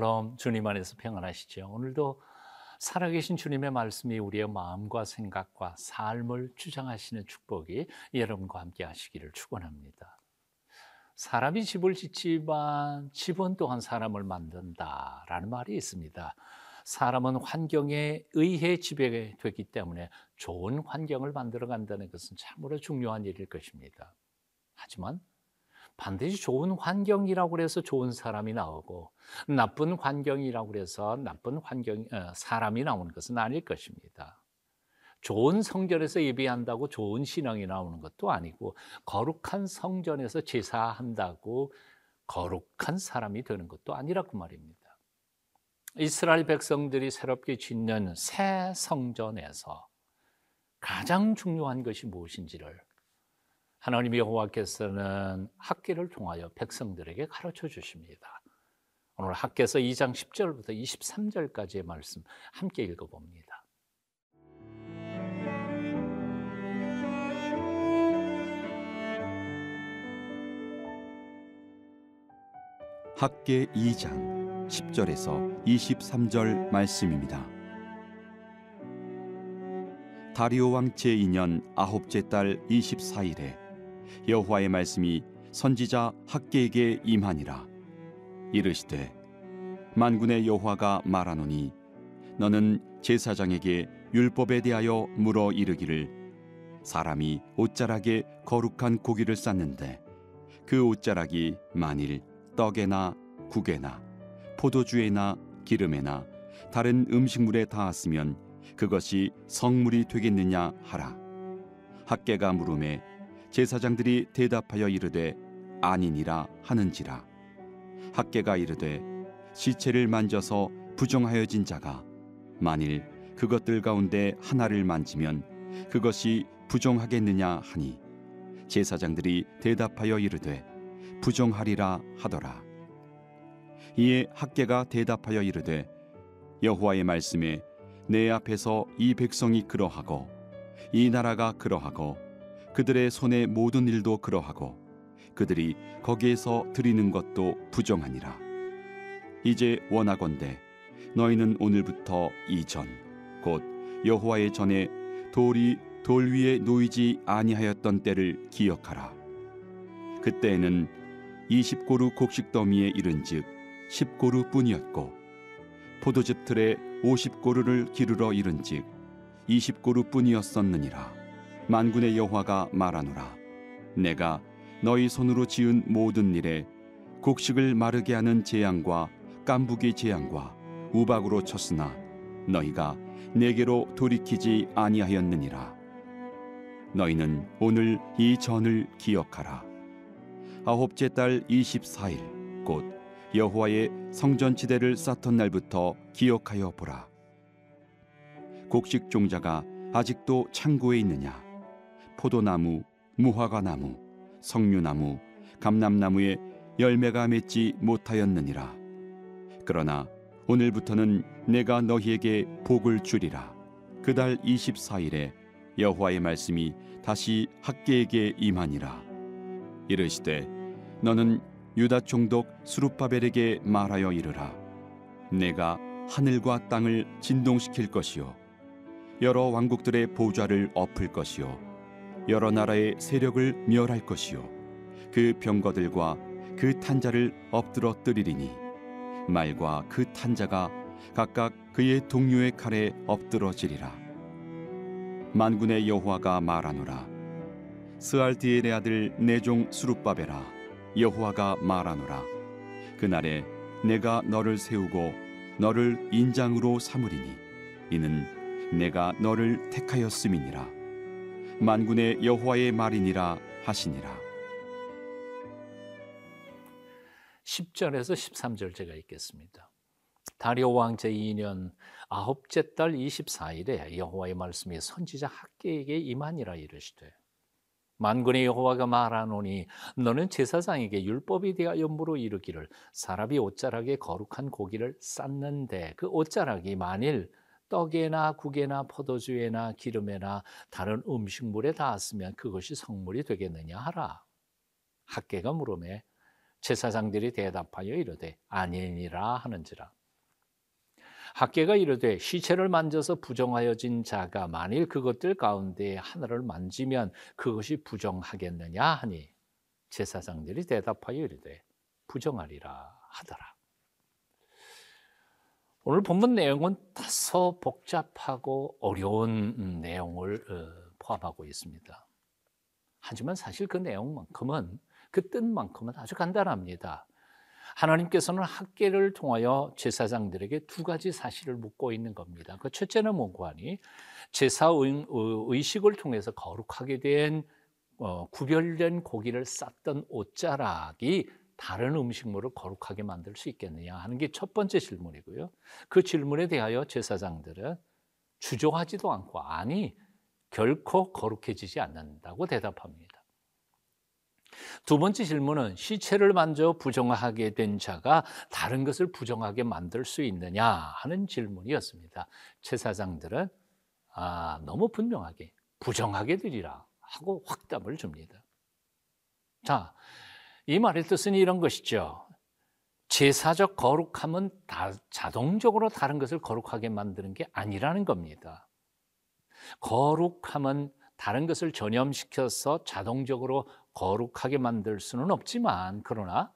샬롬 주님 안에서 평안하시죠. 오늘도 살아계신 주님의 말씀이 우리의 마음과 생각과 삶을 주장하시는 축복이 여러분과 함께 하시기를 축원합니다. 사람이 집을 짓지만 집은 또한 사람을 만든다라는 말이 있습니다. 사람은 환경에 의해 지배되기 때문에 좋은 환경을 만들어 간다는 것은 참으로 중요한 일일 것입니다. 하지만 반드시 좋은 환경이라고 해서 좋은 사람이 나오고 나쁜 환경이라고 해서 나쁜 환경 어, 사람이 나오는 것은 아닐 것입니다. 좋은 성전에서 예배한다고 좋은 신앙이 나오는 것도 아니고 거룩한 성전에서 제사한다고 거룩한 사람이 되는 것도 아니라고 말입니다. 이스라엘 백성들이 새롭게 짓는 새 성전에서 가장 중요한 것이 무엇인지를 하나님 여호와께서는 학계를 통하여 백성들에게 가르쳐 주십니다. 오늘 학계서 2장 10절부터 23절까지의 말씀 함께 읽어 봅니다. 학계 2장 10절에서 23절 말씀입니다. 다리오 왕 제2년 아홉째 달 24일에 여호와의 말씀이 선지자 학계에게 임하니라. 이르시되 만군의 여호와가 말하노니 너는 제사장에게 율법에 대하여 물어 이르기를 사람이 옷자락에 거룩한 고기를 쌓는데 그 옷자락이 만일 떡에나 국에나 포도주에나 기름에나 다른 음식물에 닿았으면 그것이 성물이 되겠느냐 하라. 학계가 물음에 제사장들이 대답하여 이르되 아니니라 하는지라. 학계가 이르되 시체를 만져서 부정하여진 자가 만일 그것들 가운데 하나를 만지면 그것이 부정하겠느냐 하니 제사장들이 대답하여 이르되 부정하리라 하더라. 이에 학계가 대답하여 이르되 여호와의 말씀에 내 앞에서 이 백성이 그러하고 이 나라가 그러하고 그들의 손의 모든 일도 그러하고 그들이 거기에서 드리는 것도 부정하니라. 이제 원하건대 너희는 오늘부터 이전 곧 여호와의 전에 돌이 돌 위에 놓이지 아니하였던 때를 기억하라. 그때에는 이십 고루 곡식 더미에 이른즉 십 고루뿐이었고 포도즙 틀에 오십 고루를 기르러 이른즉 이십 고루뿐이었었느니라 만군의 여호와가 말하노라. 내가 너희 손으로 지은 모든 일에 곡식을 마르게 하는 재앙과 깐부기 재앙과 우박으로 쳤으나 너희가 내게로 돌이키지 아니하였느니라. 너희는 오늘 이 전을 기억하라. 아홉째 달 24일 곧 여호와의 성전 지대를 쌓던 날부터 기억하여 보라. 곡식 종자가 아직도 창고에 있느냐 포도나무, 무화과나무, 석류나무, 감람나무에 열매가 맺지 못하였느니라. 그러나 오늘부터는 내가 너희에게 복을 주리라. 그달 24일에 여호와의 말씀이 다시 학계에게 임하니라. 이르시되 너는 유다 총독 수룹바벨에게 말하여 이르라. 내가 하늘과 땅을 진동시킬 것이요 여러 왕국들의 보좌를 엎을 것이요 여러 나라의 세력을 멸할 것이요. 그 병거들과 그 탄자를 엎드러 뜨리리니 말과 그 탄자가 각각 그의 동료의 칼에 엎드러지리라. 만군의 여호와가 말하노라. 스알디엘의 아들 내종 수룹바베라. 여호와가 말하노라. 그날에 내가 너를 세우고 너를 인장으로 삼으리니 이는 내가 너를 택하였음이니라 만군의 여호와의 말이니라 하시니라. 10절에서 13절 제가 읽겠습니다. 다리오 왕 제 2년 아홉째 달 24일에 여호와의 말씀이 선지자 학계에게 임하니라 이르시되 만군의 여호와가 말하노니 너는 제사장에게 율법에 대하여 물어 이르기를 사람이 옷자락에 거룩한 고기를 쌓는데 그 옷자락이 만일 떡에나 국에나 포도주에나 기름에나 다른 음식물에 닿았으면 그것이 성물이 되겠느냐 하라. 학계가 물음에 제사장들이 대답하여 이르되 아니니라 하는지라 학계가 이르되 시체를 만져서 부정하여진 자가 만일 그것들 가운데 하나를 만지면 그것이 부정하겠느냐 하니 제사장들이 대답하여 이르되 부정하리라 하더라. 오늘 본문 내용은 다소 복잡하고 어려운 음, 내용을 어, 포함하고 있습니다. 하지만 사실 그 내용만큼은 그 뜻만큼은 아주 간단합니다. 하나님께서는 학계를 통하여 제사장들에게 두 가지 사실을 묻고 있는 겁니다. 그 첫째는 뭐고 하니 제사 의식을 통해서 거룩하게 된 어, 구별된 고기를 쌌던 옷자락이 다른 음식물을 거룩하게 만들 수 있겠느냐 하는 게 첫 번째 질문이고요. 그 질문에 대하여 제사장들은 주저하지도 않고 아니 결코 거룩해지지 않는다고 대답합니다. 두 번째 질문은 시체를 만져 부정하게 된 자가 다른 것을 부정하게 만들 수 있느냐 하는 질문이었습니다. 제사장들은 아, 너무 분명하게 부정하게 되리라 하고 확답을 줍니다. 자, 이 말의 뜻은 이런 것이죠. 제사적 거룩함은 다 자동적으로 다른 것을 거룩하게 만드는 게 아니라는 겁니다. 거룩함은 다른 것을 전염시켜서 자동적으로 거룩하게 만들 수는 없지만 그러나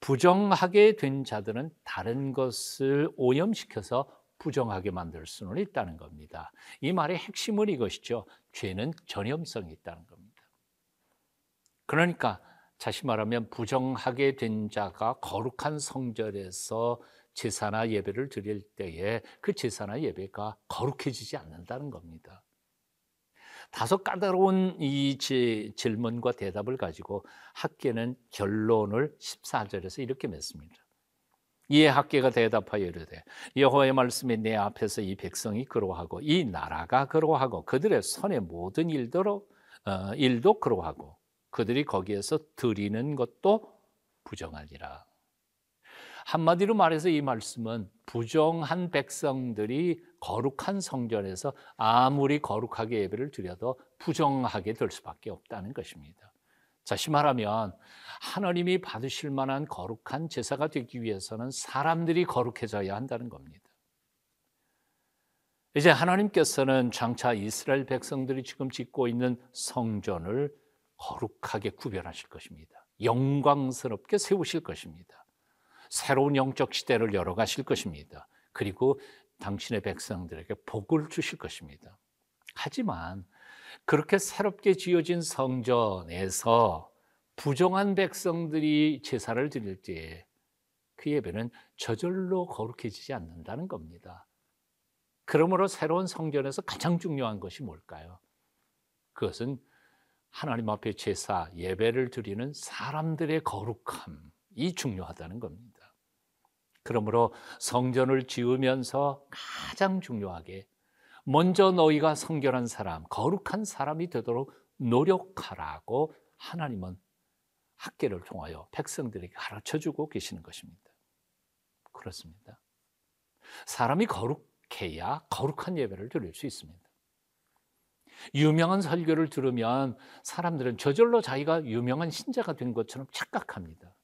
부정하게 된 자들은 다른 것을 오염시켜서 부정하게 만들 수는 있다는 겁니다. 이 말의 핵심은 이것이죠. 죄는 전염성이 있다는 겁니다. 그러니까 다시 말하면 부정하게 된 자가 거룩한 성전에서 제사나 예배를 드릴 때에 그 제사나 예배가 거룩해지지 않는다는 겁니다. 다소 까다로운 이 질문과 대답을 가지고 학계는 결론을 14절에서 이렇게 맺습니다. 이에 학계가 대답하여 이르되 여호와의 말씀이 내 앞에서 이 백성이 그러하고 이 나라가 그러하고 그들의 손의 모든 일도 어, 일도 그러하고 그들이 거기에서 드리는 것도 부정하니라. 한마디로 말해서 이 말씀은 부정한 백성들이 거룩한 성전에서 아무리 거룩하게 예배를 드려도 부정하게 될 수밖에 없다는 것입니다. 다시 말하면 하나님이 받으실 만한 거룩한 제사가 되기 위해서는 사람들이 거룩해져야 한다는 겁니다. 이제 하나님께서는 장차 이스라엘 백성들이 지금 짓고 있는 성전을 거룩하게 구별하실 것입니다. 영광스럽게 세우실 것입니다. 새로운 영적 시대를 열어가실 것입니다. 그리고 당신의 백성들에게 복을 주실 것입니다. 하지만 그렇게 새롭게 지어진 성전에서 부정한 백성들이 제사를 드릴 때에 그 예배는 저절로 거룩해지지 않는다는 겁니다. 그러므로 새로운 성전에서 가장 중요한 것이 뭘까요? 그것은 하나님 앞에 제사, 예배를 드리는 사람들의 거룩함이 중요하다는 겁니다. 그러므로 성전을 지으면서 가장 중요하게 먼저 너희가 성결한 사람, 거룩한 사람이 되도록 노력하라고 하나님은 학계를 통하여 백성들에게 가르쳐 주고 계시는 것입니다. 그렇습니다. 사람이 거룩해야 거룩한 예배를 드릴 수 있습니다. 유명한 설교를 들으면 사람들은 저절로 자기가 유명한 신자가 된 것처럼 착각합니다.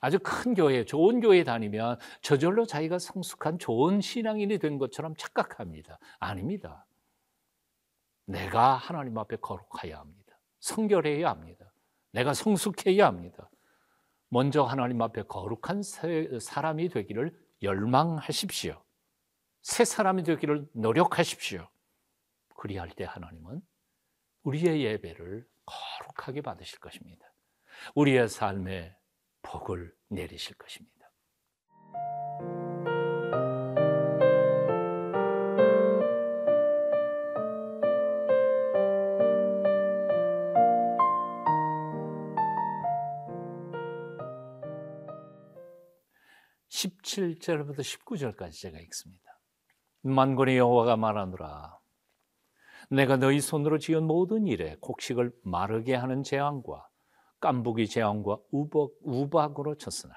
아주 큰 교회, 좋은 교회 다니면 저절로 자기가 성숙한 좋은 신앙인이 된 것처럼 착각합니다. 아닙니다. 내가 하나님 앞에 거룩해야 합니다. 성결해야 합니다. 내가 성숙해야 합니다. 먼저 하나님 앞에 거룩한 사람이 되기를 열망하십시오. 새 사람이 되기를 노력하십시오. 그리할 때 하나님은 우리의 예배를 거룩하게 받으실 것입니다. 우리의 삶에 복을 내리실 것입니다. (17절부터) (19절까지) 제가 읽습니다 만군의 여호와가 말하노라 내가 너희 손으로 지은 모든 일에 곡식을 마르게 하는 재앙과 깐부기 재앙과 우박, 우박으로 쳤으나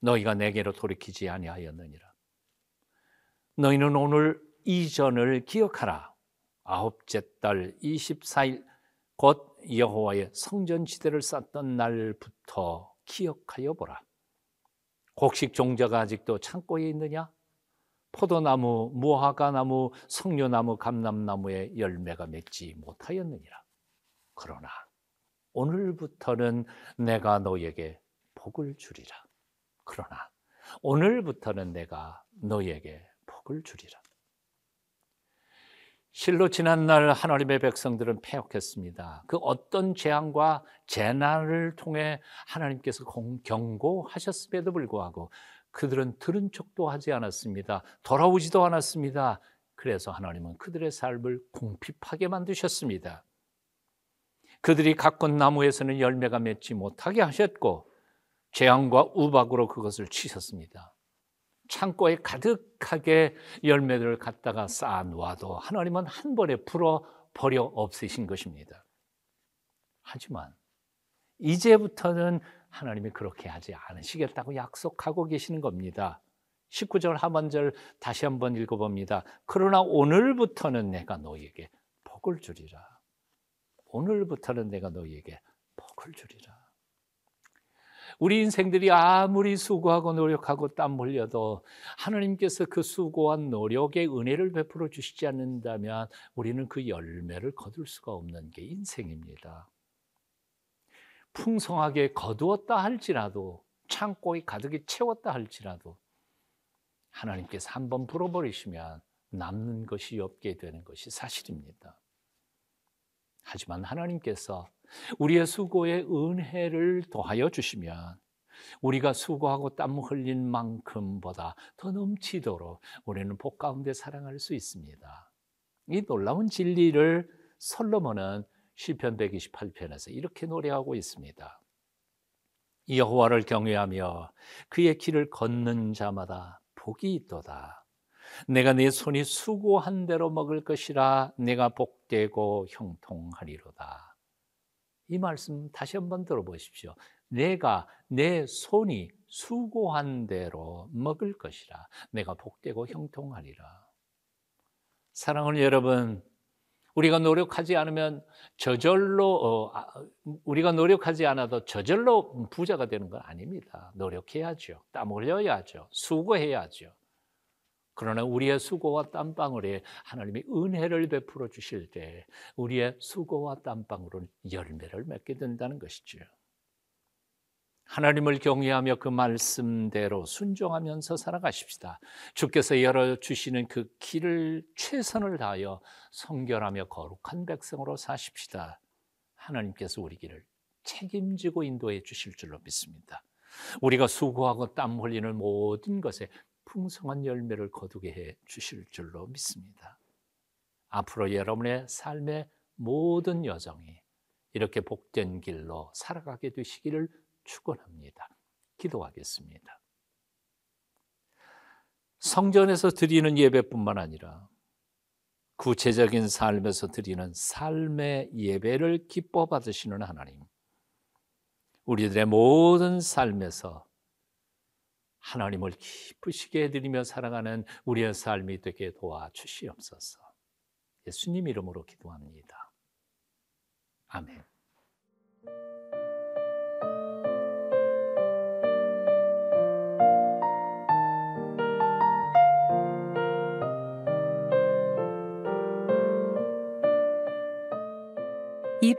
너희가 내게로 돌이키지 아니하였느니라. 너희는 오늘 이전을 기억하라. 아홉째 달 24일 곧 여호와의 성전 지대를 쌓던 날부터 기억하여 보라. 곡식 종자가 아직도 창고에 있느냐? 포도나무, 무화과나무, 석류나무, 감람나무에 열매가 맺지 못하였느니라. 그러나 오늘부터는 내가 너에게 복을 주리라. 그러나 오늘부터는 내가 너에게 복을 주리라. 실로 지난날 하나님의 백성들은 패역했습니다. 그 어떤 재앙과 재난을 통해 하나님께서 경고하셨음에도 불구하고 그들은 들은 척도 하지 않았습니다. 돌아오지도 않았습니다. 그래서 하나님은 그들의 삶을 궁핍하게 만드셨습니다. 그들이 가꾼 나무에서는 열매가 맺지 못하게 하셨고 재앙과 우박으로 그것을 치셨습니다. 창고에 가득하게 열매들을 갖다가 쌓아 놓아도 하나님은 한 번에 풀어 버려 없으신 것입니다. 하지만 이제부터는 하나님이 그렇게 하지 않으시겠다고 약속하고 계시는 겁니다. 19절 하반절 다시 한번 읽어봅니다. 그러나 오늘부터는 내가 너에게 복을 주리라. 오늘부터는 내가 너에게 복을 주리라. 우리 인생들이 아무리 수고하고 노력하고 땀 흘려도 하나님께서 그 수고한 노력의 은혜를 베풀어 주시지 않는다면 우리는 그 열매를 거둘 수가 없는 게 인생입니다. 풍성하게 거두었다 할지라도 창고에 가득히 채웠다 할지라도 하나님께서 한번 불어버리시면 남는 것이 없게 되는 것이 사실입니다. 하지만 하나님께서 우리의 수고에 은혜를 더하여 주시면 우리가 수고하고 땀 흘린 만큼보다 더 넘치도록 우리는 복 가운데 사랑할 수 있습니다. 이 놀라운 진리를 솔로몬은 시편 128편에서 이렇게 노래하고 있습니다. 여호와를 경외하며 그의 길을 걷는 자마다 복이 있도다. 내가 내 손이 수고한 대로 먹을 것이라 내가 복되고 형통하리로다. 이 말씀 다시 한번 들어보십시오. 내가 내 손이 수고한 대로 먹을 것이라 내가 복되고 형통하리라. 사랑하는 여러분, 우리가 노력하지 않으면 저절로 어, 아, 우리가 노력하지 않아도 저절로 부자가 되는 건 아닙니다. 노력해야죠. 땀 흘려야죠. 수고해야죠. 그러나 우리의 수고와 땀방울에 하나님이 은혜를 베풀어 주실 때 우리의 수고와 땀방울은 열매를 맺게 된다는 것이죠. 하나님을 경외하며 그 말씀대로 순종하면서 살아가십시다. 주께서 열어 주시는 그 길을 최선을 다하여 성결하며 거룩한 백성으로 사십시다. 하나님께서 우리 길을 책임지고 인도해 주실 줄로 믿습니다. 우리가 수고하고 땀 흘리는 모든 것에 풍성한 열매를 거두게 해 주실 줄로 믿습니다. 앞으로 여러분의 삶의 모든 여정이 이렇게 복된 길로 살아가게 되시기를 축원합니다. 기도하겠습니다. 성전에서 드리는 예배뿐만 아니라 구체적인 삶에서 드리는 삶의 예배를 기뻐 받으시는 하나님. 우리들의 모든 삶에서 하나님을 기쁘시게 해드리며 살아가는 우리의 삶이 되게 도와주시옵소서. 예수님 이름으로 기도합니다. 아멘.